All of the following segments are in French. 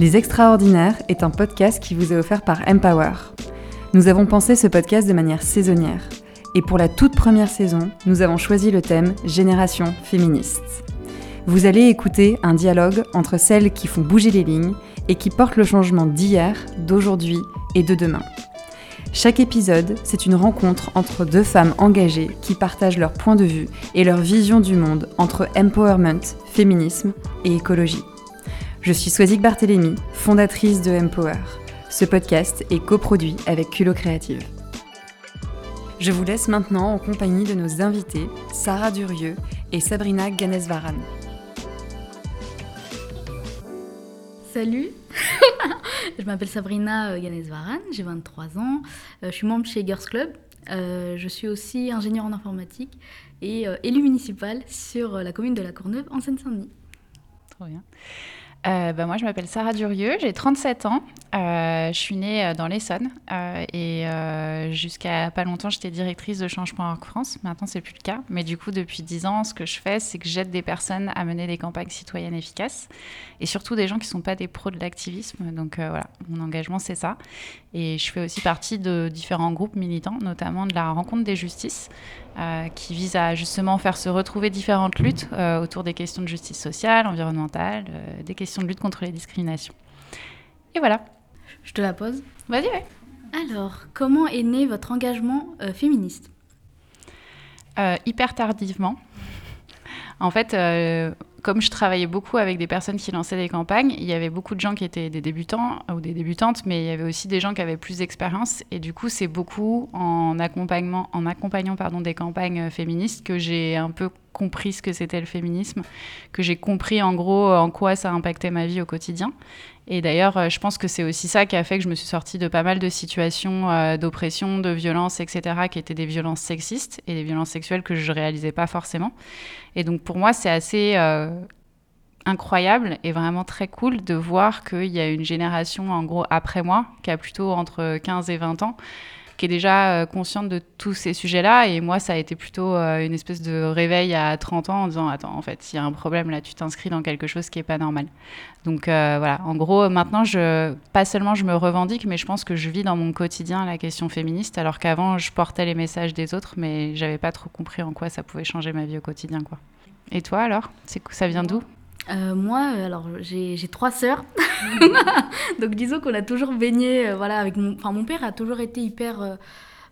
Les Extraordinaires est un podcast qui vous est offert par Empower. Nous avons pensé ce podcast de manière saisonnière. Et pour la toute première saison, nous avons choisi le thème Génération féministe. Vous allez écouter un dialogue entre celles qui font bouger les lignes et qui portent le changement d'hier, d'aujourd'hui et de demain. Chaque épisode, c'est une rencontre entre deux femmes engagées qui partagent leur point de vue et leur vision du monde entre empowerment, féminisme et écologie. Je suis Swazik Barthélémy, fondatrice de Empower. Ce podcast est coproduit avec Culo Créative. Je vous laisse maintenant en compagnie de nos invités, Sarah Durieux et Sabrina Ganesvaran. Salut, je m'appelle Sabrina Ganesvaran, j'ai 23 ans, euh, je suis membre chez Girls Club, euh, je suis aussi ingénieure en informatique et euh, élue municipale sur la commune de La Courneuve en Seine-Saint-Denis. Trop bien. Euh, bah, moi, je m'appelle Sarah Durieux, j'ai 37 ans. Euh, je suis née euh, dans l'Essonne et jusqu'à pas longtemps, j'étais directrice de Change.org France. Maintenant, c'est plus le cas. Mais du coup, depuis 10 ans, ce que je fais, c'est que j'aide des personnes à mener des campagnes citoyennes efficaces et surtout des gens qui ne sont pas des pros de l'activisme. Donc voilà, mon engagement, c'est ça. Et je fais aussi partie de différents groupes militants, notamment de la Rencontre des Justices, euh, qui vise à justement faire se retrouver différentes luttes euh, autour des questions de justice sociale, environnementale, euh, des questions de lutte contre les discriminations. Et voilà. Je te la pose. Vas-y, ouais. Alors, comment est né votre engagement féministe? Hyper tardivement. En fait, comme je travaillais beaucoup avec des personnes qui lançaient des campagnes, il y avait beaucoup de gens qui étaient des débutants ou des débutantes, mais il y avait aussi des gens qui avaient plus d'expérience. Et du coup, c'est beaucoup en, accompagnement, en accompagnant des campagnes féministes que j'ai un peu compris ce que c'était le féminisme, que j'ai compris en gros en quoi ça impactait ma vie au quotidien. Et d'ailleurs, euh, je pense que c'est aussi ça qui a fait que je me suis sortie de pas mal de situations euh, d'oppression, de violence, etc., qui étaient des violences sexistes et des violences sexuelles que je réalisais pas forcément. Et donc pour moi, c'est assez euh, incroyable et vraiment très cool de voir qu'il y a une génération, en gros, après moi, qui a plutôt entre 15 et 20 ans, qui est déjà euh, consciente de tous ces sujets-là. Et moi, ça a été plutôt euh, une espèce de réveil à 30 ans en disant Attends, en fait, s'il y a un problème là, tu t'inscris dans quelque chose qui n'est pas normal. Donc euh, voilà, en gros, maintenant, je, pas seulement je me revendique, mais je pense que je vis dans mon quotidien la question féministe, alors qu'avant, je portais les messages des autres, mais j'avais pas trop compris en quoi ça pouvait changer ma vie au quotidien. quoi. Et toi alors? Ça vient d'où? Euh, moi, alors j'ai trois sœurs, donc disons qu'on a toujours baigné, euh, voilà, avec mon, enfin mon père a toujours été hyper, euh,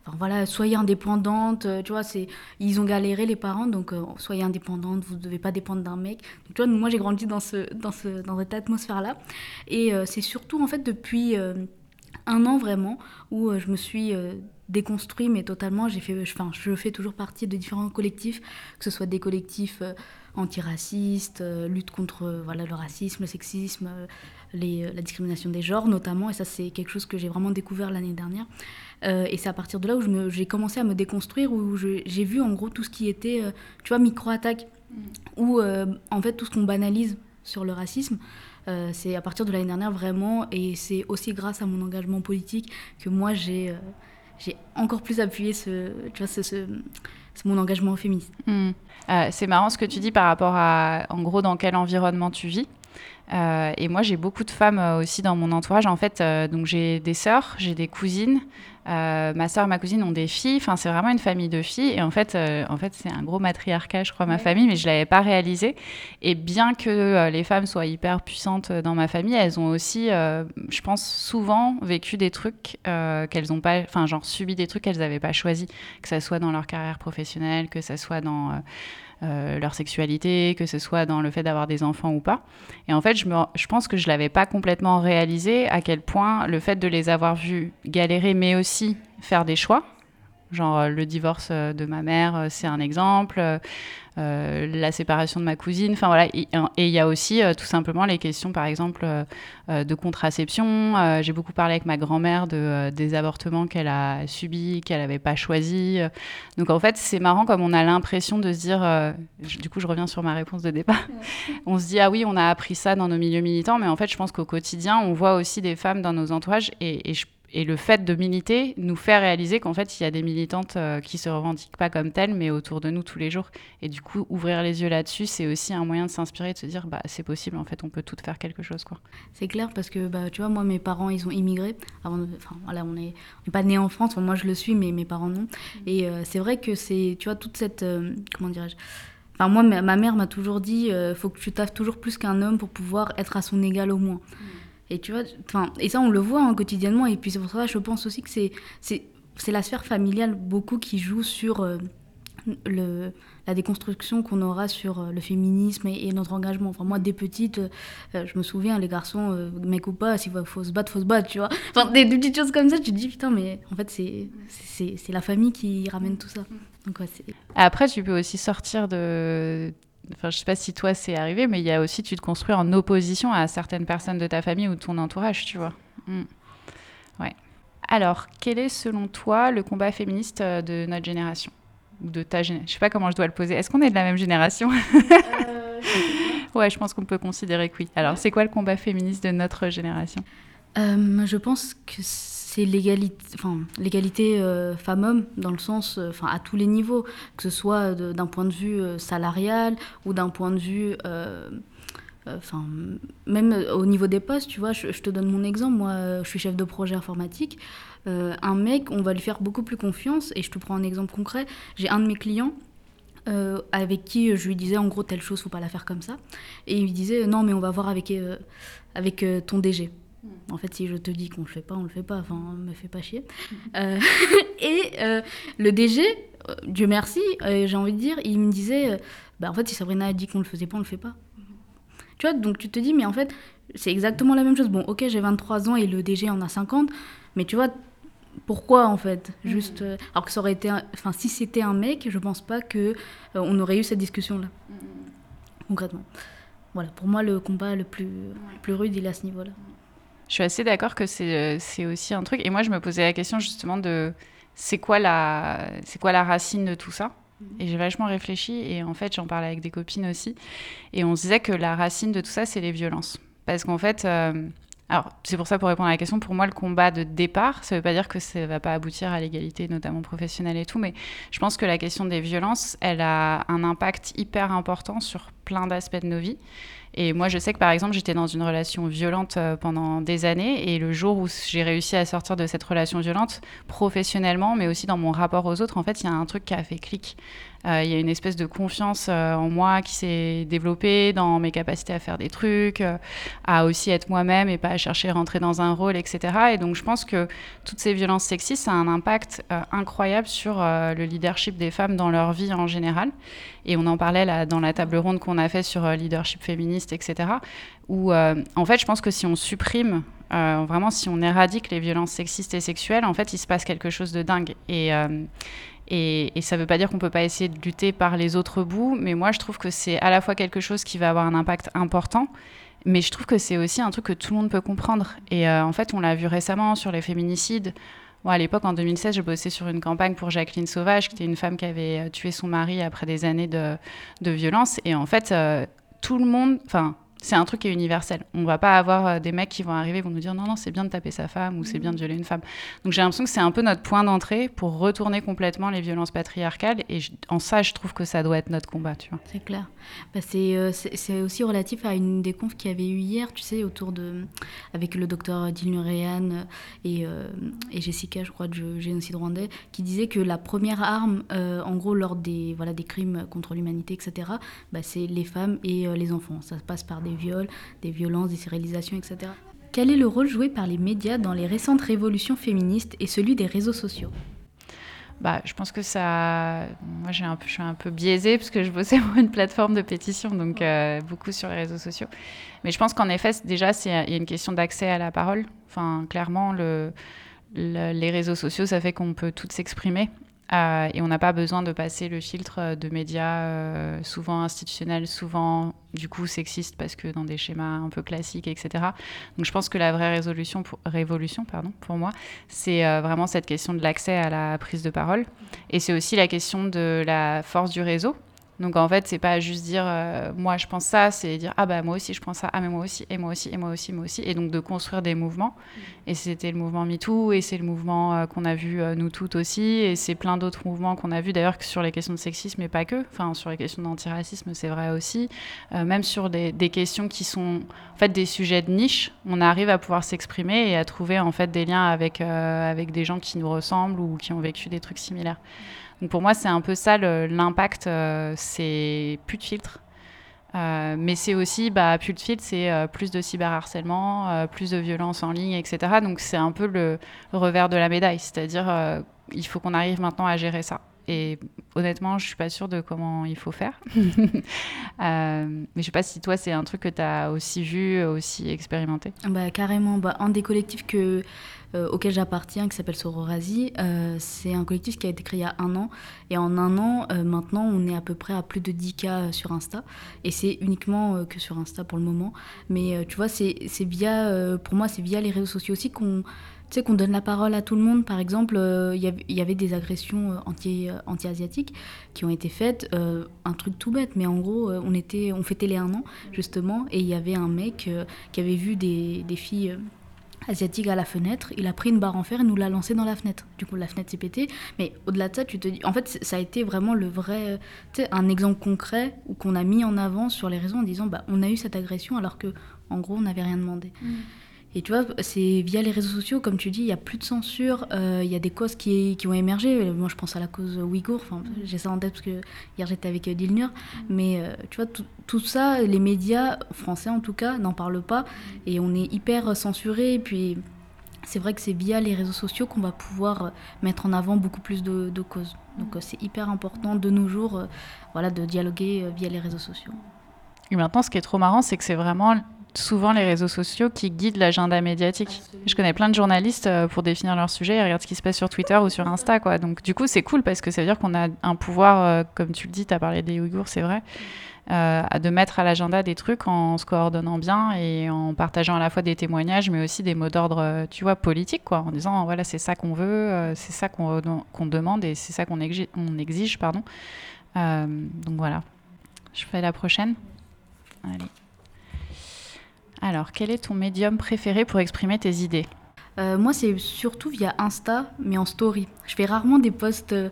enfin voilà, soyez indépendante, tu vois, c'est, ils ont galéré les parents, donc soyez indépendante, vous ne devez pas dépendre d'un mec. Donc, tu vois, moi j'ai grandi dans ce, dans ce, dans cette atmosphère-là, et c'est surtout en fait depuis un an vraiment où je me suis déconstruit, mais totalement. J'ai fait, enfin, je fais toujours partie de différents collectifs, que ce soit des collectifs antiracistes, euh, lutte contre euh, voilà, le racisme, le sexisme, euh, les, la discrimination des genres notamment. Et ça, c'est quelque chose que j'ai vraiment découvert l'année dernière. et c'est à partir de là où j'ai commencé à me déconstruire, où j'ai vu en gros tout ce qui était, tu vois, micro-attaque, mm. où en fait tout ce qu'on banalise sur le racisme, c'est à partir de l'année dernière vraiment, et c'est aussi grâce à mon engagement politique que moi j'ai j'ai encore plus appuyé ce, tu vois, ce, mon engagement féministe. Mm. Euh, c'est marrant ce que tu dis par rapport à, en gros, dans quel environnement tu vis. Euh, et moi, j'ai beaucoup de femmes euh, aussi dans mon entourage. En fait, donc j'ai des sœurs, j'ai des cousines. ma sœur et ma cousine ont des filles. Enfin, c'est vraiment une famille de filles. Et en fait, en fait, c'est un gros matriarcat, je crois, ma famille, mais je l'avais pas réalisé. Et bien que les femmes soient hyper puissantes dans ma famille, elles ont aussi, je pense, souvent vécu des trucs qu'elles ont pas, enfin, genre subi des trucs qu'elles n'avaient pas choisis, que ça soit dans leur carrière professionnelle, que ça soit dans euh, leur sexualité, que ce soit dans le fait d'avoir des enfants ou pas. Et en fait, je, je pense que je l'avais pas complètement réalisé à quel point le fait de les avoir vus galérer, mais aussi faire des choix, genre euh, le divorce euh, de ma mère, c'est un exemple. Euh, la séparation de ma cousine. Enfin voilà, et il y a aussi euh, tout simplement les questions, par exemple, euh, de contraception. J'ai beaucoup parlé avec ma grand-mère de, des avortements qu'elle a subis, qu'elle n'avait pas choisis. Donc en fait, c'est marrant comme on a l'impression de se dire, du coup je reviens sur ma réponse de départ, on se dit, ah oui, on a appris ça dans nos milieux militants, mais en fait je pense qu'au quotidien, on voit aussi des femmes dans nos entourages et, et je et le fait de militer nous fait réaliser qu'en fait, il y a des militantes euh, qui se revendiquent pas comme telles, mais autour de nous tous les jours. Et du coup, ouvrir les yeux là-dessus, c'est aussi un moyen de s'inspirer, de se dire, bah, c'est possible, en fait, on peut tout faire quelque chose, quoi. C'est clair, parce que, bah, tu vois, moi, mes parents, ils ont immigré. Avant enfin, voilà, on n'est pas né en France, moi, je le suis, mais mes parents non. Et euh, c'est vrai que c'est, tu vois, toute cette, euh, comment dirais-je, Enfin, moi, ma mère m'a toujours dit, faut que tu taffes toujours plus qu'un homme pour pouvoir être à son égal au moins. Et tu vois, enfin, et ça on le voit hein, quotidiennement. Et puis c'est pour ça, je pense aussi que c'est c'est la sphère familiale beaucoup qui joue sur euh, le, la déconstruction qu'on aura sur euh, le féminisme et, notre engagement. Enfin, moi, dès petite, euh, je me souviens, les garçons, mec ou pas, s'il faut se battre, faut se battre, tu vois. Enfin, des, petites choses comme ça, tu te dis, putain, mais en fait, c'est la famille qui ramène tout ça. Donc, ouais, Après, tu peux aussi sortir de Enfin, je sais pas si toi c'est arrivé, mais il y a aussi, tu te construis en opposition à certaines personnes de ta famille ou de ton entourage, tu vois. Mm. Ouais. Alors, quel est selon toi le combat féministe euh, de notre génération? Ou de ta génération Je sais pas comment je dois le poser. Est-ce qu'on est de la même génération? Euh, Ouais, je pense qu'on peut considérer que oui. Alors, c'est quoi le combat féministe de notre génération? Euh, Je pense que c'est l'égalité, enfin, l'égalité euh, femmes-hommes dans le sens, euh, enfin, à tous les niveaux, que ce soit d'un point de vue euh, salarial ou d'un point de vue, enfin, même au niveau des postes, tu vois, je, te donne mon exemple, moi, je suis chef de projet informatique. un mec, on va lui faire beaucoup plus confiance, et je te prends un exemple concret. J'ai un de mes clients avec qui je lui disais en gros telle chose, faut pas la faire comme ça. Et il me disait non, mais on va voir avec, avec ton DG. En fait, si je te dis qu'on le fait pas, on le fait pas. Enfin, me fait pas chier. Euh, et euh, le DG, euh, Dieu merci, j'ai envie de dire, il me disait, bah, en fait, si Sabrina a dit qu'on le faisait pas, on le fait pas. Tu vois, donc tu te dis, mais en fait, c'est exactement la même chose. Bon, ok, j'ai 23 ans et le DG en a 50, mais tu vois, pourquoi en fait mm. Juste, alors que ça aurait été, enfin, si c'était un mec, je pense pas que on aurait eu cette discussion là, mm. concrètement. Voilà, pour moi, le combat le plus, le plus rude, il est à ce niveau-là. Je suis assez d'accord que euh, c'est aussi un truc. Et moi, je me posais la question justement de c'est quoi, la, quoi la racine de tout ça? Mhm. et j'ai vachement réfléchi et en fait j'en parlais avec des copines aussi et on se disait que la racine de tout ça c'est les violences parce qu'en fait euh, alors c'est pour ça pour répondre à la question pour moi le combat de départ ça veut pas dire que ça va pas aboutir à l'égalité notamment professionnelle et tout mais je pense que la question des violences elle a un impact hyper important sur plein d'aspects de nos vies et moi, je sais que par exemple, j'étais dans une relation violente euh, pendant des années. Et le jour où j'ai réussi à sortir de cette relation violente, professionnellement, mais aussi dans mon rapport aux autres, en fait, il y a un truc qui a fait clic. Euh, il y a une espèce de confiance euh, en moi qui s'est développée dans mes capacités à faire des trucs, à aussi être moi-même et pas à chercher à rentrer dans un rôle, etc. Et donc, je pense que toutes ces violences sexistes, a un impact incroyable sur le leadership des femmes dans leur vie en général. Et on en parlait là, dans la table ronde qu'on a fait sur leadership féministe etc. Où, euh, en fait, je pense que si on supprime, euh, vraiment, si on éradique les violences sexistes et sexuelles, en fait, il se passe quelque chose de dingue. Et, euh, et, ça ne veut pas dire qu'on ne peut pas essayer de lutter par les autres bouts, mais moi, je trouve que c'est à la fois quelque chose qui va avoir un impact important, mais je trouve que c'est aussi un truc que tout le monde peut comprendre. Et en fait, on l'a vu récemment sur les féminicides. À l'époque, en 2016, je bossais sur une campagne pour Jacqueline Sauvage, qui était une femme qui avait tué son mari après des années de, de violence. Et en fait, tout le monde, enfin, c'est un truc qui est universel. On va pas avoir euh, des mecs qui vont arriver, vont nous dire non, non, c'est bien de taper sa femme ou c'est bien de violer une femme. Donc j'ai l'impression que c'est un peu notre point d'entrée pour retourner complètement les violences patriarcales. Et en ça, je trouve que ça doit être notre combat, tu vois. C'est clair. Bah, euh, c'est aussi relatif à une des confs qu'il y avait eu hier, tu sais, autour de. avec le docteur Dilnur Rehan et, euh, et, Jessica, je crois, de génocide rwandais, qui disait que la première arme, en gros, lors des, voilà, des crimes contre l'humanité, etc., bah, c'est les femmes et les enfants. Ça passe par des des viols, des violences, des sérilisations, etc. Quel est le rôle joué par les médias dans les récentes révolutions féministes et celui des réseaux sociaux? Bah, je pense que ça. Moi, un peu, je suis un peu biaisée parce que je bossais pour une plateforme de pétition, donc euh, beaucoup sur les réseaux sociaux. Mais je pense qu'en effet, déjà, il y a une question d'accès à la parole. Enfin, clairement, le, les réseaux sociaux, ça fait qu'on peut toutes s'exprimer. Euh, et on n'a pas besoin de passer le filtre de médias euh, souvent institutionnels, souvent du coup sexistes parce que dans des schémas un peu classiques, etc. Donc je pense que la vraie résolution révolution pardon, pour moi, c'est euh, vraiment cette question de l'accès à la prise de parole. Et c'est aussi la question de la force du réseau. Donc en fait, c'est pas juste dire euh, moi je pense ça, c'est dire ah bah moi aussi je pense ça, ah mais moi aussi, et moi aussi, et moi aussi, moi aussi. Et donc de construire des mouvements. Et c'était le mouvement MeToo, et c'est le mouvement euh, qu'on a vu euh, nous toutes aussi, et c'est plein d'autres mouvements qu'on a vu d'ailleurs sur les questions de sexisme, mais pas que. Enfin, sur les questions d'antiracisme, c'est vrai aussi. même sur des, des, questions qui sont en fait des sujets de niche, on arrive à pouvoir s'exprimer et à trouver en fait des liens avec, avec des gens qui nous ressemblent ou qui ont vécu des trucs similaires. Donc pour moi, c'est un peu ça l'impact, euh, c'est plus de filtres. Euh, mais c'est aussi, bah, plus de filtres, c'est euh, plus de cyberharcèlement, plus de violence en ligne, etc. Donc c'est un peu le, revers de la médaille. C'est-à-dire, il faut qu'on arrive maintenant à gérer ça. Et honnêtement, je suis pas sûre de comment il faut faire. mais je sais pas si toi, c'est un truc que tu as aussi vu, aussi expérimenté. Bah, carrément. Bah, un des collectifs que euh, auquel j'appartiens, qui s'appelle Sororasi. Euh, c'est un collectif qui a été créé il y a un an. Et en un an, euh, maintenant, on est à peu près à plus de 10 cas sur Insta. Et c'est uniquement que sur Insta pour le moment. Mais tu vois, c'est via, pour moi, c'est via les réseaux sociaux aussi qu'on tu sais, qu'on donne la parole à tout le monde. Par exemple, il y, avait des agressions anti, anti-asiatiques qui ont été faites. un truc tout bête, mais en gros, on, était, on fêtait les un an, justement, et il y avait un mec qui avait vu des, des filles asiatique à la fenêtre. Il a pris une barre en fer et nous l'a lancée dans la fenêtre. Du coup, la fenêtre s'est pétée. Mais au-delà de ça, tu te dis. En fait, ça a été vraiment le vrai. Tu sais, un exemple concret qu'on a mis en avant sur les réseaux en disant bah, on a eu cette agression alors que, en gros, on n'avait rien demandé. Mm. Et tu vois, c'est via les réseaux sociaux, comme tu dis, il n'y a plus de censure, euh, il y a des causes qui, qui, ont émergé. Moi, je pense à la cause ouïghour, enfin, j'ai ça en tête parce que hier j'étais avec Dilnur. Mais euh, tu vois, tout, tout, ça, les médias, français en tout cas, n'en parlent pas. Et on est hyper censuré. Et puis, c'est vrai que c'est via les réseaux sociaux qu'on va pouvoir mettre en avant beaucoup plus de, de causes. Donc, euh, c'est hyper important de nos jours voilà, de dialoguer via les réseaux sociaux. Et maintenant, ce qui est trop marrant, c'est que c'est vraiment souvent les réseaux sociaux qui guident l'agenda médiatique. Je connais plein de journalistes euh, pour définir leur sujet, ils regardent ce qui se passe sur Twitter ou sur Insta. Quoi. Donc du coup, c'est cool parce que ça veut dire qu'on a un pouvoir, euh, comme tu le dis, tu as parlé des Ouïghours, c'est vrai, euh, de mettre à l'agenda des trucs en se coordonnant bien et en partageant à la fois des témoignages, mais aussi des mots d'ordre, tu vois, politiques, quoi, en disant, voilà, c'est ça qu'on veut, c'est ça qu'on demande et c'est ça qu'on exige, exige. pardon. donc voilà. Je fais la prochaine. Allez. Alors, quel est ton médium préféré pour exprimer tes idées euh, Moi, c'est surtout via Insta, mais en story. Je fais rarement des posts euh,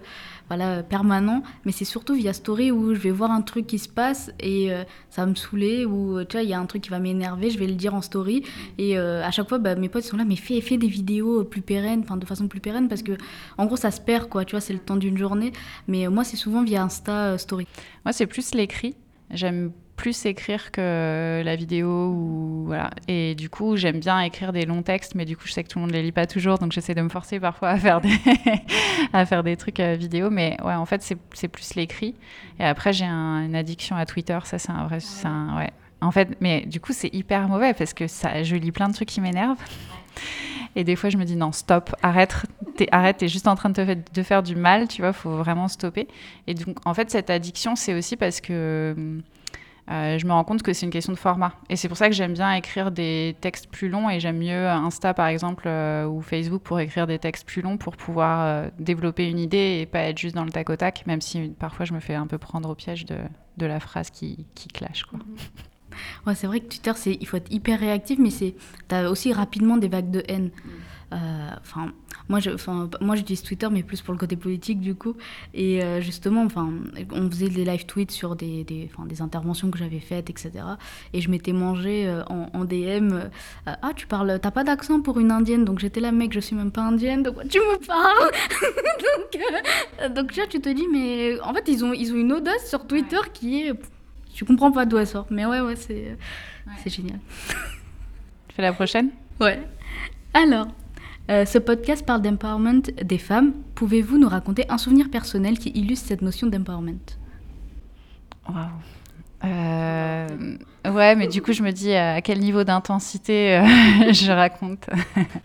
voilà, permanents, mais c'est surtout via story où je vais voir un truc qui se passe et euh, ça va me saouler, ou tu vois, il y a un truc qui va m'énerver, je vais le dire en story. Et à chaque fois, bah, mes potes sont là, mais fais, fais des vidéos plus pérennes, enfin de façon plus pérenne, parce que en gros, ça se perd, quoi. Tu vois, c'est le temps d'une journée. Mais moi, c'est souvent via Insta story. Moi, c'est plus l'écrit. J'aime plus écrire que la vidéo ou voilà. Et du coup j'aime bien écrire des longs textes mais du coup je sais que tout le monde les lit pas toujours donc j'essaie de me forcer parfois à faire des à faire des trucs euh, vidéo. Mais ouais en fait c'est plus l'écrit. Et après j'ai une addiction à Twitter. Ça c'est un vrai un, ouais. En fait mais du coup c'est hyper mauvais parce que ça je lis plein de trucs qui m'énervent et des fois, je me dis non, stop, arrête, t'es, arrête, t'es juste en train de, te de faire du mal, tu vois, faut vraiment stopper. Et donc, en fait, cette addiction, c'est aussi parce que euh, je me rends compte que c'est une question de format. Et c'est pour ça que j'aime bien écrire des textes plus longs et j'aime mieux Insta par exemple euh, ou Facebook pour écrire des textes plus longs pour pouvoir euh, développer une idée et pas être juste dans le tac au tac, même si parfois je me fais un peu prendre au piège de, de la phrase qui, qui clash. Quoi. Ouais, c'est vrai que Twitter, il faut être hyper réactif, mais tu as aussi rapidement des vagues de haine. Enfin, moi, je, moi, j'utilise Twitter, mais plus pour le côté politique, du coup. Et euh, justement, enfin, on faisait des live tweets sur des, des, des interventions que j'avais faites, etc. Et je m'étais mangé euh, en, DM euh, Ah, tu parles, t'as pas d'accent pour une indienne? Donc j'étais là, mec, je suis même pas indienne, de quoi tu me parles? Donc, donc là, tu te dis, mais en fait, ils ont, ils ont une audace sur Twitter qui est. Tu comprends pas d'où elle sort. Mais ouais, ouais, c'est c'est génial. Tu fais la prochaine? Ouais. Alors, euh, ce podcast parle d'empowerment des femmes. Pouvez-vous nous raconter un souvenir personnel qui illustre cette notion d'empowerment? Waouh euh, ouais, mais du coup, je me dis à quel niveau d'intensité euh, je raconte?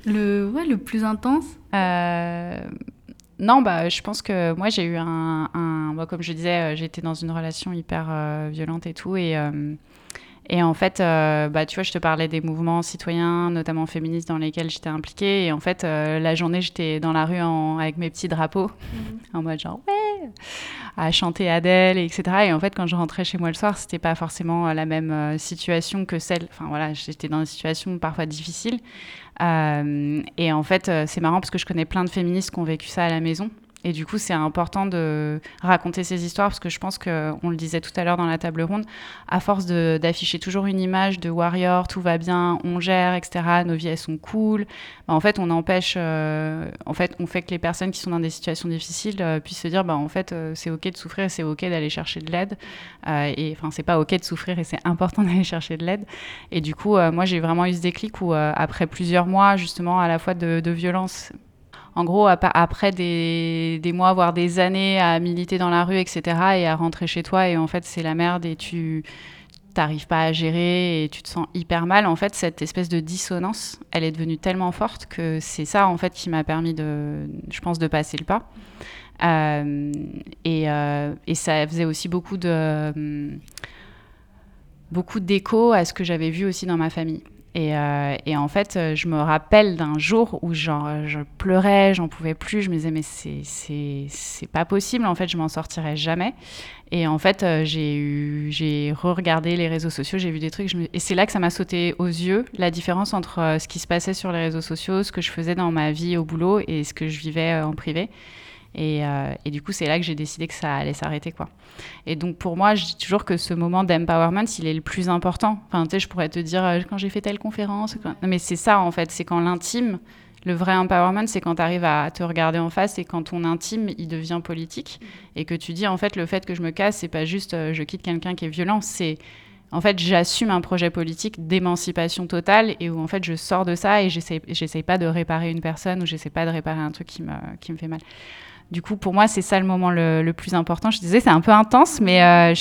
le, ouais, le plus intense? Non, bah, je pense que moi, j'ai eu un. un comme je disais, j'étais dans une relation hyper violente et tout. Et et en fait, euh, bah, tu vois, je te parlais des mouvements citoyens, notamment féministes, dans lesquels j'étais impliquée. Et en fait, euh, la journée, j'étais dans la rue avec mes petits drapeaux, mhm. en mode genre, ouais, à chanter Adèle, etc. Et en fait, quand je rentrais chez moi le soir, c'était pas forcément la même situation que celle. Enfin voilà, j'étais dans une situation parfois difficile. et en fait, c'est marrant parce que je connais plein de féministes qui ont vécu ça à la maison. Et du coup, c'est important de raconter ces histoires parce que je pense qu'on le disait tout à l'heure dans la table ronde, à force d'afficher toujours une image de warrior, tout va bien, on gère, etc., nos vies elles sont cool, bah, en fait, on empêche, euh, en fait, on fait que les personnes qui sont dans des situations difficiles euh, puissent se dire, bah, en fait, euh, c'est ok de souffrir, c'est ok d'aller chercher de l'aide. et enfin, c'est pas ok de souffrir et c'est important d'aller chercher de l'aide. Et du coup, moi, j'ai vraiment eu ce déclic où, après plusieurs mois, justement, à la fois de violence en gros, après des, mois, voire des années à militer dans la rue, etc., et à rentrer chez toi, et en fait, c'est la merde, et tu n'arrives pas à gérer, et tu te sens hyper mal, en fait, cette espèce de dissonance, elle est devenue tellement forte que c'est ça, en fait, qui m'a permis, de, je pense, de passer le pas. Euh, euh, et, ça faisait aussi beaucoup de beaucoup d'écho à ce que j'avais vu aussi dans ma famille. Euh, et, en fait, euh, je me rappelle d'un jour où genre, je pleurais, j'en pouvais plus. Je me disais, mais c'est pas possible, en fait, je m'en sortirai jamais. Et en fait, euh, j'ai re-regardé les réseaux sociaux, j'ai vu des trucs. Et c'est là que ça m'a sauté aux yeux, la différence entre ce qui se passait sur les réseaux sociaux, ce que je faisais dans ma vie au boulot et ce que je vivais en privé. Euh, et, du coup, c'est là que j'ai décidé que ça allait s'arrêter, quoi. Et donc, pour moi, je dis toujours que ce moment d'empowerment, il est le plus important. Enfin, tu sais, je pourrais te dire euh, quand j'ai fait telle conférence. mais c'est ça, en fait. C'est quand l'intime, le vrai empowerment, c'est quand tu arrives à te regarder en face et quand ton intime, il devient politique. Et que tu dis, en fait, le fait que je me casse, c'est pas juste euh, je quitte quelqu'un qui est violent, c'est en fait, j'assume un projet politique d'émancipation totale et où en fait je sors de ça et j'essaye pas de réparer une personne ou j'essaie pas de réparer un truc qui me, qui me fait mal. Du coup, pour moi, c'est ça le moment le, plus important. Je disais, c'est un peu intense, mais euh,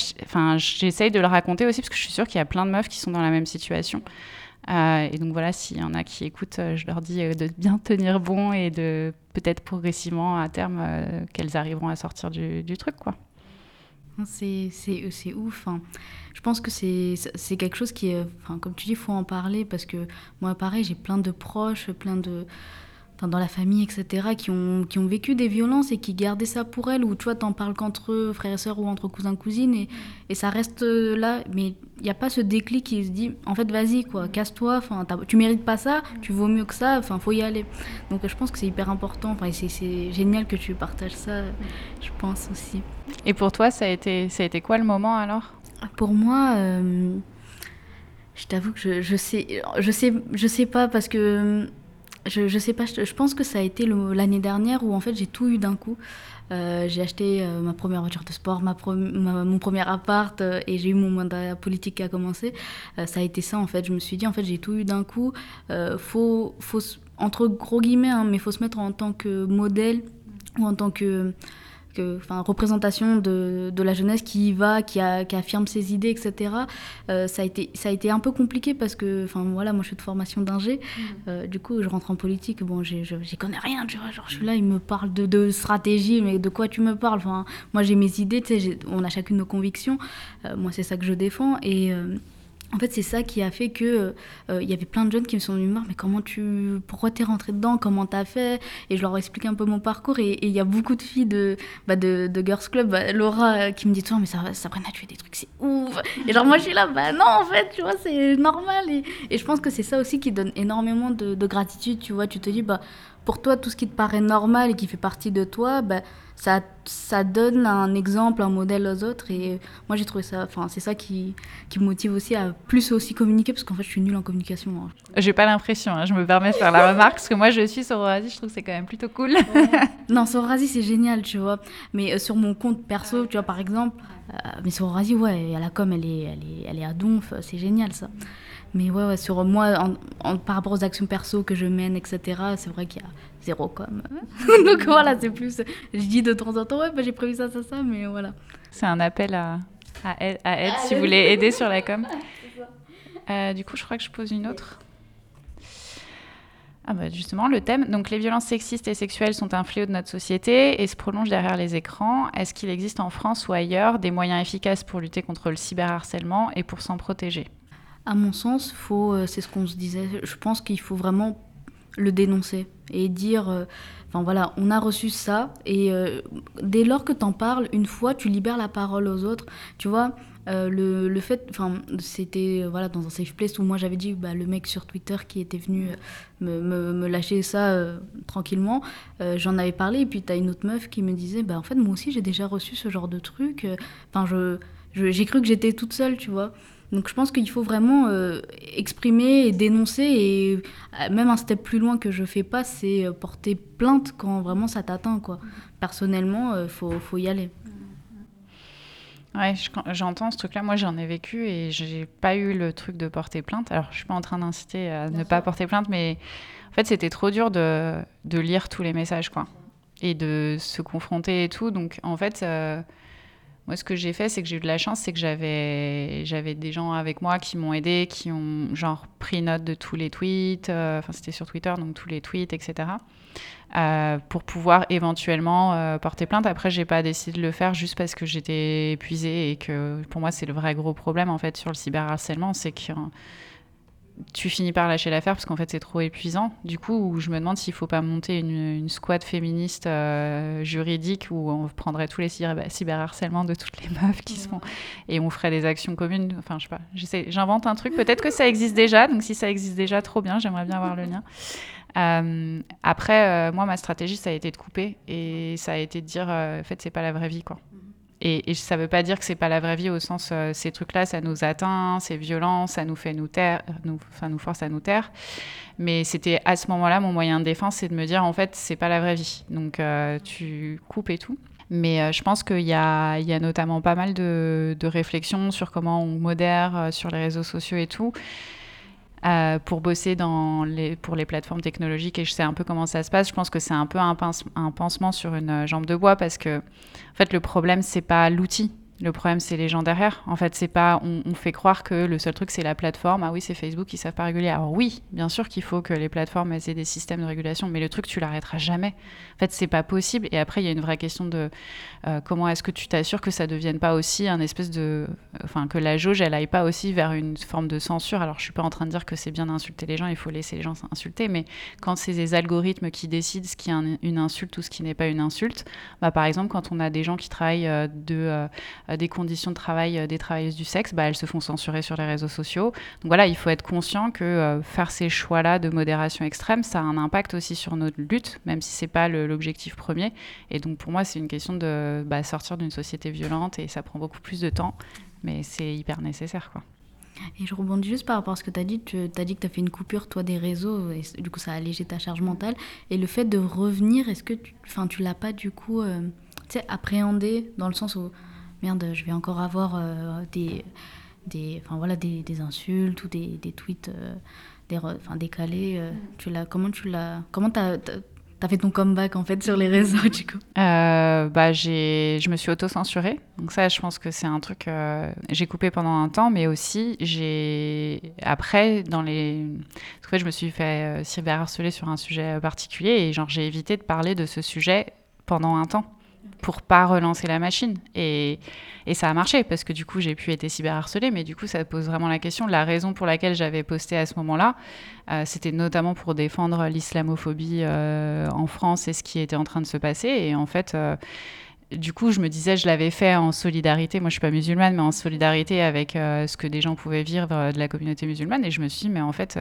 j'essaye de le raconter aussi parce que je suis sûre qu'il y a plein de meufs qui sont dans la même situation. Euh, et donc voilà, s'il y en a qui écoutent, euh, je leur dis de bien tenir bon et de peut-être progressivement à terme qu'elles arriveront à sortir du, truc, quoi. C'est ouf. Hein. Je pense que c'est quelque chose qui est, comme tu dis, il faut en parler parce que moi, pareil, j'ai plein de proches, plein de, dans la famille, etc., qui ont, qui ont vécu des violences et qui gardaient ça pour elles, ou tu vois, t'en parles qu'entre eux, frères et sœurs ou entre cousins, cousines, et, et ça reste là. Mais il n'y a pas ce déclic qui se dit, en fait, vas-y, quoi, casse-toi, enfin, tu mérites pas ça, tu vaux mieux que ça, enfin, faut y aller. Donc je pense que c'est hyper important, enfin, c'est génial que tu partages ça, je pense aussi. Et pour toi, ça a été, ça a été quoi le moment alors? Pour moi, euh, je t'avoue que je, je, sais, je sais, je sais pas parce que je, je sais pas, je, pense que ça a été l'année dernière où en fait j'ai tout eu d'un coup. Euh, j'ai acheté euh, ma première voiture de sport, ma, mon premier appart euh, et j'ai eu mon mandat politique qui a commencé. ça a été ça en fait. Je me suis dit en fait j'ai tout eu d'un coup. faut, faut entre gros guillemets, hein, mais faut se mettre en tant que modèle ou en tant que enfin, représentation de, de, la jeunesse qui y va, qui, a, qui affirme ses idées, etc. Euh, ça, a été, ça a été un peu compliqué parce que, enfin voilà, moi je suis de formation d'ingé, mmh. euh, du coup je rentre en politique, bon, j'y connais rien, tu vois, genre je suis là, il me parle de, de stratégie, mais de quoi tu me parles? Enfin, Moi j'ai mes idées, tu sais, on a chacune nos convictions, euh, moi c'est ça que je défends, et en fait, c'est ça qui a fait que euh, il y avait plein de jeunes qui me sont venus voir, mais comment tu, pourquoi t'es rentrée dedans, comment t'as fait? Et je leur ai expliqué un peu mon parcours. Et il y a beaucoup de filles de, bah, de, de, Girls Club, bah, Laura, euh, qui me dit toujours, mais ça, Sabrina, tu fais des trucs, c'est ouf. Et genre moi, je suis là, bah non, en fait, tu vois, c'est normal. Et, et, je pense que c'est ça aussi qui donne énormément de, de, gratitude, tu vois. Tu te dis, bah pour toi, tout ce qui te paraît normal et qui fait partie de toi, bah ça, ça donne un exemple, un modèle aux autres. Et moi, j'ai trouvé ça, enfin, c'est ça qui, qui me motive aussi à plus aussi communiquer, parce qu'en fait, je suis nulle en communication. Hein. J'ai pas l'impression, hein, je me permets de faire la remarque, parce que moi, je suis sur Sororasi, je trouve que c'est quand même plutôt cool. non, Sororasi, c'est génial, tu vois. Mais euh, sur mon compte perso, tu vois, par exemple, euh, mais Sororasi, ouais, à la com, elle est, elle est, elle est à donf, c'est génial, ça. Mais ouais, ouais sur moi, en, par rapport aux actions perso que je mène, etc., c'est vrai qu'il y a zéro com. Donc voilà, c'est plus. Je dis de temps en temps, ouais, bah, j'ai prévu ça, ça, ça, mais voilà. C'est un appel à, à aide, à aide si vous voulez aider sur la com. Euh, du coup, je crois que je pose une autre. Ah bah justement, le thème, donc les violences sexistes et sexuelles sont un fléau de notre société et se prolongent derrière les écrans. Est-ce qu'il existe en France ou ailleurs des moyens efficaces pour lutter contre le cyberharcèlement et pour s'en protéger? À mon sens, faut, euh, c'est ce qu'on se disait, je pense qu'il faut vraiment le dénoncer et dire, euh, enfin voilà, on a reçu ça, et euh, dès lors que t'en parles, une fois, tu libères la parole aux autres, tu vois. Le, le, fait, enfin, c'était voilà dans un safe place où moi j'avais dit bah, le mec sur Twitter qui était venu me, me, me lâcher ça tranquillement, j'en avais parlé et puis t'as une autre meuf qui me disait bah en fait moi aussi j'ai déjà reçu ce genre de truc, enfin je j'ai cru que j'étais toute seule, tu vois. Donc je pense qu'il faut vraiment euh, exprimer et dénoncer et euh, même un step plus loin que je fais pas, c'est euh, porter plainte quand vraiment ça t'atteint quoi. Personnellement, il faut, faut, y aller. Ouais, j'entends ce truc-là. Moi, j'en ai vécu et j'ai pas eu le truc de porter plainte. Alors, je suis pas en train d'inciter à ne pas porter plainte, mais en fait, c'était trop dur de, de, lire tous les messages, quoi, et de se confronter et tout. Donc, en fait, moi, ce que j'ai fait, c'est que j'ai eu de la chance, c'est que j'avais, des gens avec moi qui m'ont aidé, qui ont genre pris note de tous les tweets, euh, enfin c'était sur Twitter, donc tous les tweets, etc. Euh, pour pouvoir éventuellement euh, porter plainte. Après, j'ai pas décidé de le faire juste parce que j'étais épuisée et que pour moi, c'est le vrai gros problème en fait sur le cyberharcèlement, c'est que tu finis par lâcher l'affaire parce qu'en fait c'est trop épuisant. Du coup, je me demande s'il faut pas monter une, une squad féministe euh, juridique où on prendrait tous les cyberharcèlements de toutes les meufs qui sont et on ferait des actions communes. Enfin, je sais pas. J'invente un truc. Peut-être que ça existe déjà. Donc si ça existe déjà, trop bien. J'aimerais bien avoir le lien. Euh, après, euh, moi, ma stratégie, ça a été de couper et ça a été de dire, en fait, c'est pas la vraie vie, quoi. Et, ça ne veut pas dire que c'est pas la vraie vie au sens euh, ces trucs-là, ça nous atteint, c'est violent, ça nous fait nous taire, nous, nous force à nous taire. Mais c'était à ce moment-là mon moyen de défense, c'est de me dire en fait c'est pas la vraie vie. Donc euh, tu coupes et tout. Mais euh, je pense qu'il y, a, notamment pas mal de réflexions sur comment on modère sur les réseaux sociaux et tout. Euh, pour bosser dans les, pour les plateformes technologiques et je sais un peu comment ça se passe. Je pense que c'est un peu un, un, pansement sur une jambe de bois parce que en fait, le problème, c'est pas l'outil. Le problème, c'est les gens derrière. En fait, c'est pas. On, fait croire que le seul truc, c'est la plateforme. Ah oui, c'est Facebook qui savent pas réguler. Alors oui, bien sûr qu'il faut que les plateformes aient des systèmes de régulation, mais le truc, tu l'arrêteras jamais. En fait, c'est pas possible. Et après, il y a une vraie question de euh, comment est-ce que tu t'assures que ça devienne pas aussi un espèce de. Enfin, que la jauge, elle aille pas aussi vers une forme de censure. Alors, je suis pas en train de dire que c'est bien d'insulter les gens, il faut laisser les gens s'insulter, mais quand c'est des algorithmes qui décident ce qui est une insulte ou ce qui n'est pas une insulte, bah, par exemple, quand on a des gens qui travaillent euh, de. Euh, des conditions de travail euh, des travailleuses du sexe, bah, elles se font censurer sur les réseaux sociaux. Donc voilà, il faut être conscient que euh, faire ces choix-là de modération extrême, ça a un impact aussi sur notre lutte, même si c'est pas l'objectif premier. Et donc pour moi, c'est une question de bah, sortir d'une société violente et ça prend beaucoup plus de temps, mais c'est hyper nécessaire, quoi. Et je rebondis juste par rapport à ce que tu as dit. Tu as dit que tu as fait une coupure, toi, des réseaux, et du coup, ça a allégé ta charge mentale. Et le fait de revenir, est-ce que tu, tu l'as pas, du coup, appréhendé dans le sens où merde, je vais encore avoir euh, des, des, enfin, voilà, des, des, insultes ou des, des tweets euh, des, enfin, décalés. Euh, tu l'as, comment tu l'as, comment t'as, as fait ton comeback en fait sur les réseaux du coup? Bah, j'ai, je me suis auto-censurée. Donc ça, je pense que c'est un truc. j'ai coupé pendant un temps, mais aussi j'ai après dans les. Parce que je me suis fait cyberharceler sur un sujet particulier et genre j'ai évité de parler de ce sujet pendant un temps pour pas relancer la machine. Et, et, ça a marché parce que du coup, j'ai pu être cyberharcelée, mais du coup, ça pose vraiment la question. La raison pour laquelle j'avais posté à ce moment-là, euh, c'était notamment pour défendre l'islamophobie euh, en France et ce qui était en train de se passer. Et en fait, euh, du coup, je me disais, je l'avais fait en solidarité. Moi, je suis pas musulmane, mais en solidarité avec ce que des gens pouvaient vivre de la communauté musulmane. Et je me suis dit, mais en fait,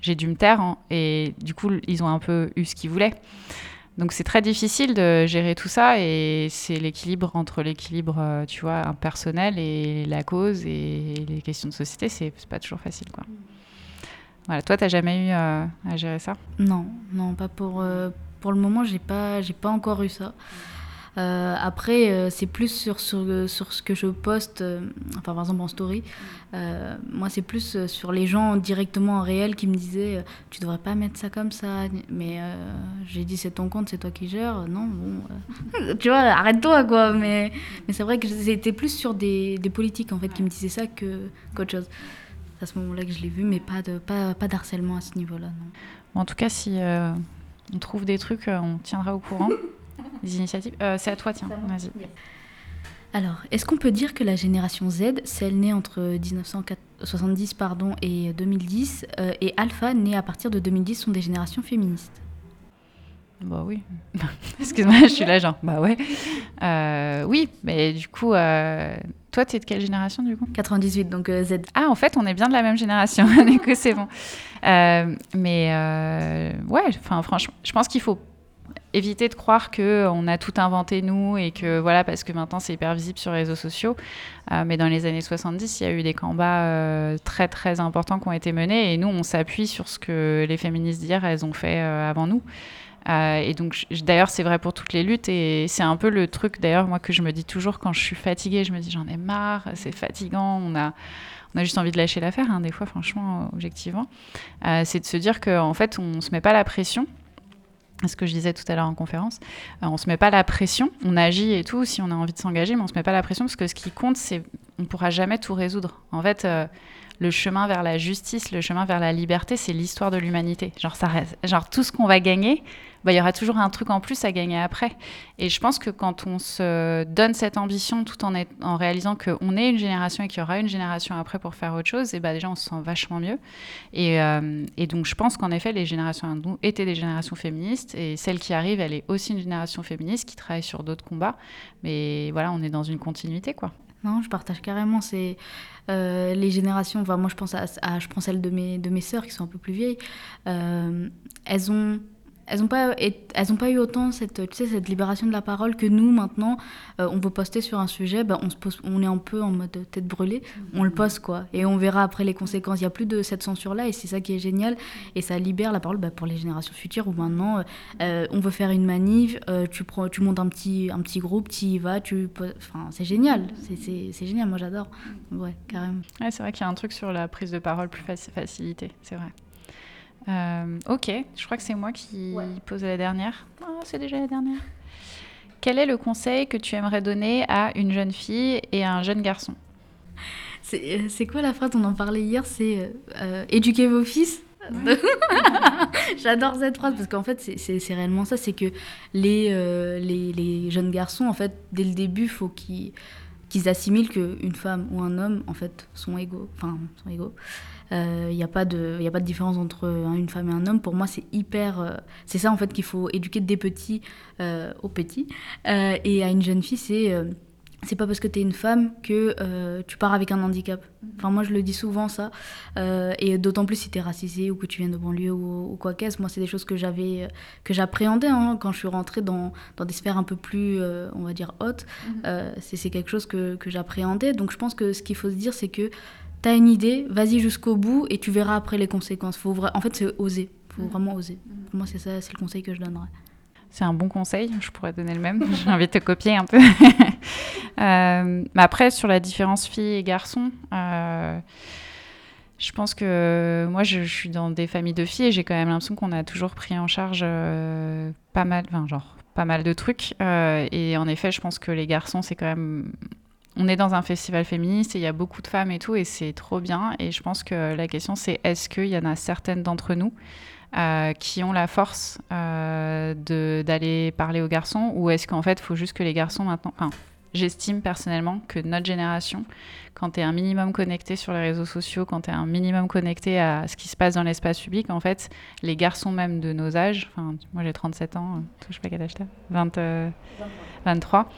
j'ai dû me taire. Hein. et du coup, ils ont un peu eu ce qu'ils voulaient. Donc c'est très difficile de gérer tout ça et c'est l'équilibre entre l'équilibre, euh, tu vois, personnel et la cause et les questions de société, c'est pas toujours facile, quoi. Voilà, toi, t'as jamais eu euh, à gérer ça? Non, non, pas pour euh, pour le moment, j'ai pas j'ai pas encore eu ça. Euh, après, euh, c'est plus sur, sur, sur, ce que je poste, euh, enfin par exemple en story. moi, c'est plus sur les gens directement en réel qui me disaient Tu devrais pas mettre ça comme ça. Mais j'ai dit C'est ton compte, c'est toi qui gères. Non, bon. tu vois, arrête-toi quoi. Mais, mais c'est vrai que c'était plus sur des, des, politiques en fait qui me disaient ça qu'autre chose. C'est à ce moment-là que je l'ai vu, mais pas, de, pas, pas d'harcèlement à ce niveau-là. En tout cas, si on trouve des trucs, on tiendra au courant. Les initiatives. Euh, c'est à toi, tiens. Vas-y. Alors, est-ce qu'on peut dire que la génération Z, celle née entre 1970 pardon, et 2010, euh, et Alpha, née à partir de 2010, sont des générations féministes? Bah oui. Excuse-moi, je suis là genre, bah ouais. Euh, oui, mais du coup, euh, toi, tu es de quelle génération du coup? 98, donc euh, Z. Ah, en fait, on est bien de la même génération, du coup, c'est bon. Euh, mais euh, ouais, enfin, franchement, je pense qu'il faut éviter de croire que on a tout inventé nous et que voilà parce que maintenant c'est hyper visible sur les réseaux sociaux. Euh, mais dans les années 70 il y a eu des combats euh, très très importants qui ont été menés. Et nous on s'appuie sur ce que les féministes d'hier elles ont fait euh, avant nous. Euh, et donc d'ailleurs c'est vrai pour toutes les luttes. Et c'est un peu le truc d'ailleurs moi que je me dis toujours quand je suis fatiguée. Je me dis j'en ai marre c'est fatigant. On a on a juste envie de lâcher l'affaire hein, des fois franchement objectivement. Euh, c'est de se dire qu'en fait on se met pas la pression ce que je disais tout à l'heure en conférence, euh, on se met pas la pression, on agit et tout si on a envie de s'engager, mais on se met pas la pression parce que ce qui compte, c'est on pourra jamais tout résoudre. En fait, euh, le chemin vers la justice, le chemin vers la liberté, c'est l'histoire de l'humanité. Genre tout ce qu'on va gagner, bah, il y aura toujours un truc en plus à gagner après. Et je pense que quand on se donne cette ambition tout en, est- en réalisant qu'on est une génération et qu'il y aura une génération après pour faire autre chose, et bah déjà on se sent vachement mieux. Et, euh, donc je pense qu'en effet les générations nous étaient des générations féministes et celle qui arrive, elle est aussi une génération féministe qui travaille sur d'autres combats. Mais voilà, on est dans une continuité quoi. Non, je partage carrément. C'est euh, les générations. Enfin, moi, je pense à, à- je prends celle de mes de mes sœurs qui sont un peu plus vieilles. Euh, elles ont elles ont pas pas eu autant cette tu sais cette libération de la parole que nous maintenant. Euh, on peut poster sur un sujet, ben, on se pose, on est un peu en mode tête brûlée. On le poste quoi, et on verra après les conséquences. Il y a plus de cette censure là, et c'est ça qui est génial. Et ça libère la parole ben, pour les générations futures où maintenant euh, on veut faire une manif, euh, tu prends, tu montes un petit un petit groupe, tu y vas, tu, enfin c'est génial. C'est génial, moi j'adore. Ouais, carrément. Ouais, c'est vrai qu'il y a un truc sur la prise de parole plus faci- facilité, c'est vrai. Euh, ok, je crois que c'est moi qui pose la dernière. Ah, c'est déjà la dernière. Quel est le conseil que tu aimerais donner à une jeune fille et à un jeune garçon? C'est euh, c'est quoi la phrase? On en parlait hier, c'est euh, euh, éduquer vos fils. J'adore cette phrase parce qu'en fait, c'est- réellement ça. C'est que les, euh, les, les jeunes garçons, en fait, dès le début, il faut qu'ils qu'ils assimilent qu'une femme ou un homme, en fait, sont égaux. Enfin, sont égaux. Il n'y a, pas de- y a pas de différence entre euh, une femme et un homme. Pour moi, c'est hyper. euh, c'est ça, en fait, qu'il faut éduquer des petits euh, aux petits. Euh, et à une jeune fille, c'est. euh, c'est pas parce que tu es une femme que euh, tu pars avec un handicap. Enfin, moi, je le dis souvent, ça. Euh, et d'autant plus si tu es racisé ou que tu viens de banlieue ou, ou quoi qu'est-ce. Moi, c'est des choses que j'avais, euh, que j'appréhendais hein, quand je suis rentrée dans, dans des sphères un peu plus, euh, on va dire, hautes. Euh, c'est, c'est quelque chose que, que j'appréhendais. Donc, je pense que ce qu'il faut se dire, c'est que tu as une idée, vas-y jusqu'au bout et tu verras après les conséquences. Faut vra- En fait, c'est oser. faut vraiment oser. Pour moi, c'est ça, c'est le conseil que je donnerais. C'est un bon conseil, je pourrais donner le même. J'ai envie de te copier un peu. Euh, mais après, sur la différence filles et garçons, euh, je pense que moi, je, je suis dans des familles de filles et j'ai quand même l'impression qu'on a toujours pris en charge euh, pas mal, enfin, genre, pas mal de trucs. Euh, et en effet, je pense que les garçons, c'est quand même. On est dans un festival féministe et il y a beaucoup de femmes et tout, et c'est trop bien. Et je pense que la question, c'est est-ce qu'il y en a certaines d'entre nous euh, qui ont la force euh, d'aller parler aux garçons ou est-ce qu'en fait il faut juste que les garçons maintenant enfin j'estime personnellement que notre génération quand tu es un minimum connecté sur les réseaux sociaux quand tu es un minimum connecté à ce qui se passe dans l'espace public en fait les garçons même de nos âges enfin moi j'ai 37 ans euh, je sais pas quel âge t'as 20, euh, 23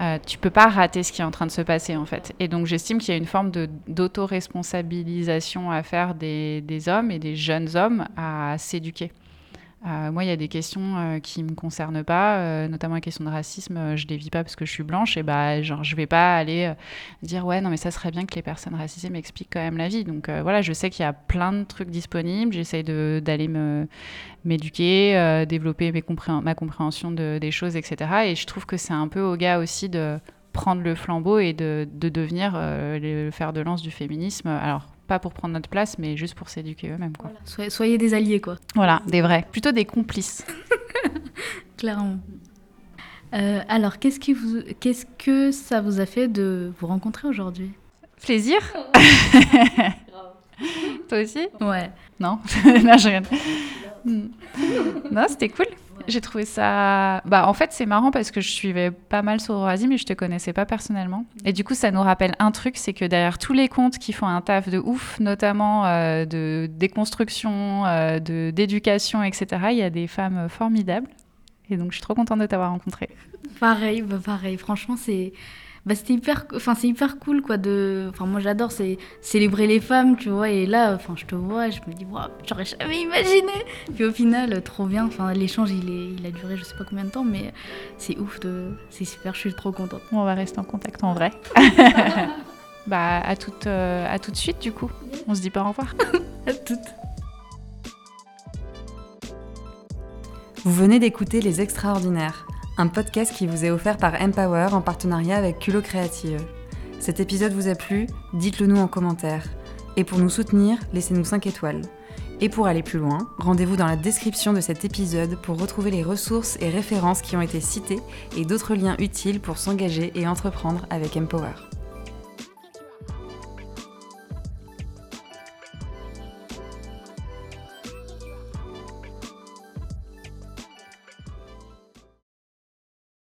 euh, tu peux pas rater ce qui est en train de se passer en fait. Et donc j'estime qu'il y a une forme d'auto-responsabilisation à faire des hommes et des jeunes hommes à s'éduquer. Euh, moi, il y a des questions euh, qui me concernent pas, euh, notamment la question de racisme. euh, je les vis pas parce que je suis blanche et bah genre je vais pas aller dire ouais non mais ça serait bien que les personnes racisées m'expliquent quand même la vie. Donc voilà, je sais qu'il y a plein de trucs disponibles. J'essaye d'aller m'éduquer, développer ma compréhension de- des choses, etc. Et je trouve que c'est un peu au gars aussi de prendre le flambeau et de, de devenir le fer de lance du féminisme. Alors, pas pour prendre notre place, mais juste pour s'éduquer eux-mêmes. Quoi. Soyez, soyez des alliés, quoi. Voilà, des vrais. Plutôt des complices. Clairement. Euh, alors, qu'est-ce, qui vous, qu'est-ce que ça vous a fait de vous rencontrer aujourd'hui? Plaisir Toi aussi? Ouais. Non Non, je regarde. Non, c'était cool. J'ai trouvé ça. Bah, en fait, c'est marrant parce que je suivais pas mal Sororasi, mais je te connaissais pas personnellement. Et du coup, ça nous rappelle un truc c'est que derrière tous les comptes qui font un taf de ouf, notamment euh, de déconstruction, euh, de d'éducation, etc., il y a des femmes formidables. Et donc, je suis trop contente de t'avoir rencontré. Pareil, bah pareil. Franchement, c'est bah, c'était hyper enfin c'est hyper cool quoi de enfin moi j'adore c'est célébrer les femmes tu vois et là enfin je te vois je me dis wow, j'aurais jamais imaginé. Puis au final trop bien enfin l'échange il est il a duré je sais pas combien de temps mais c'est ouf de c'est super je suis trop contente. On va rester en contact en vrai. Bah à toute euh, à tout de suite du coup. On se dit pas au revoir. À toutes. Vous venez d'écouter les extraordinaires un podcast qui vous est offert par Empower en partenariat avec Culot Créative. Cet épisode vous a plu Dites-le nous en commentaire. Et pour nous soutenir, laissez-nous 5 étoiles. Et pour aller plus loin, rendez-vous dans la description de cet épisode pour retrouver les ressources et références qui ont été citées et d'autres liens utiles pour s'engager et entreprendre avec Empower.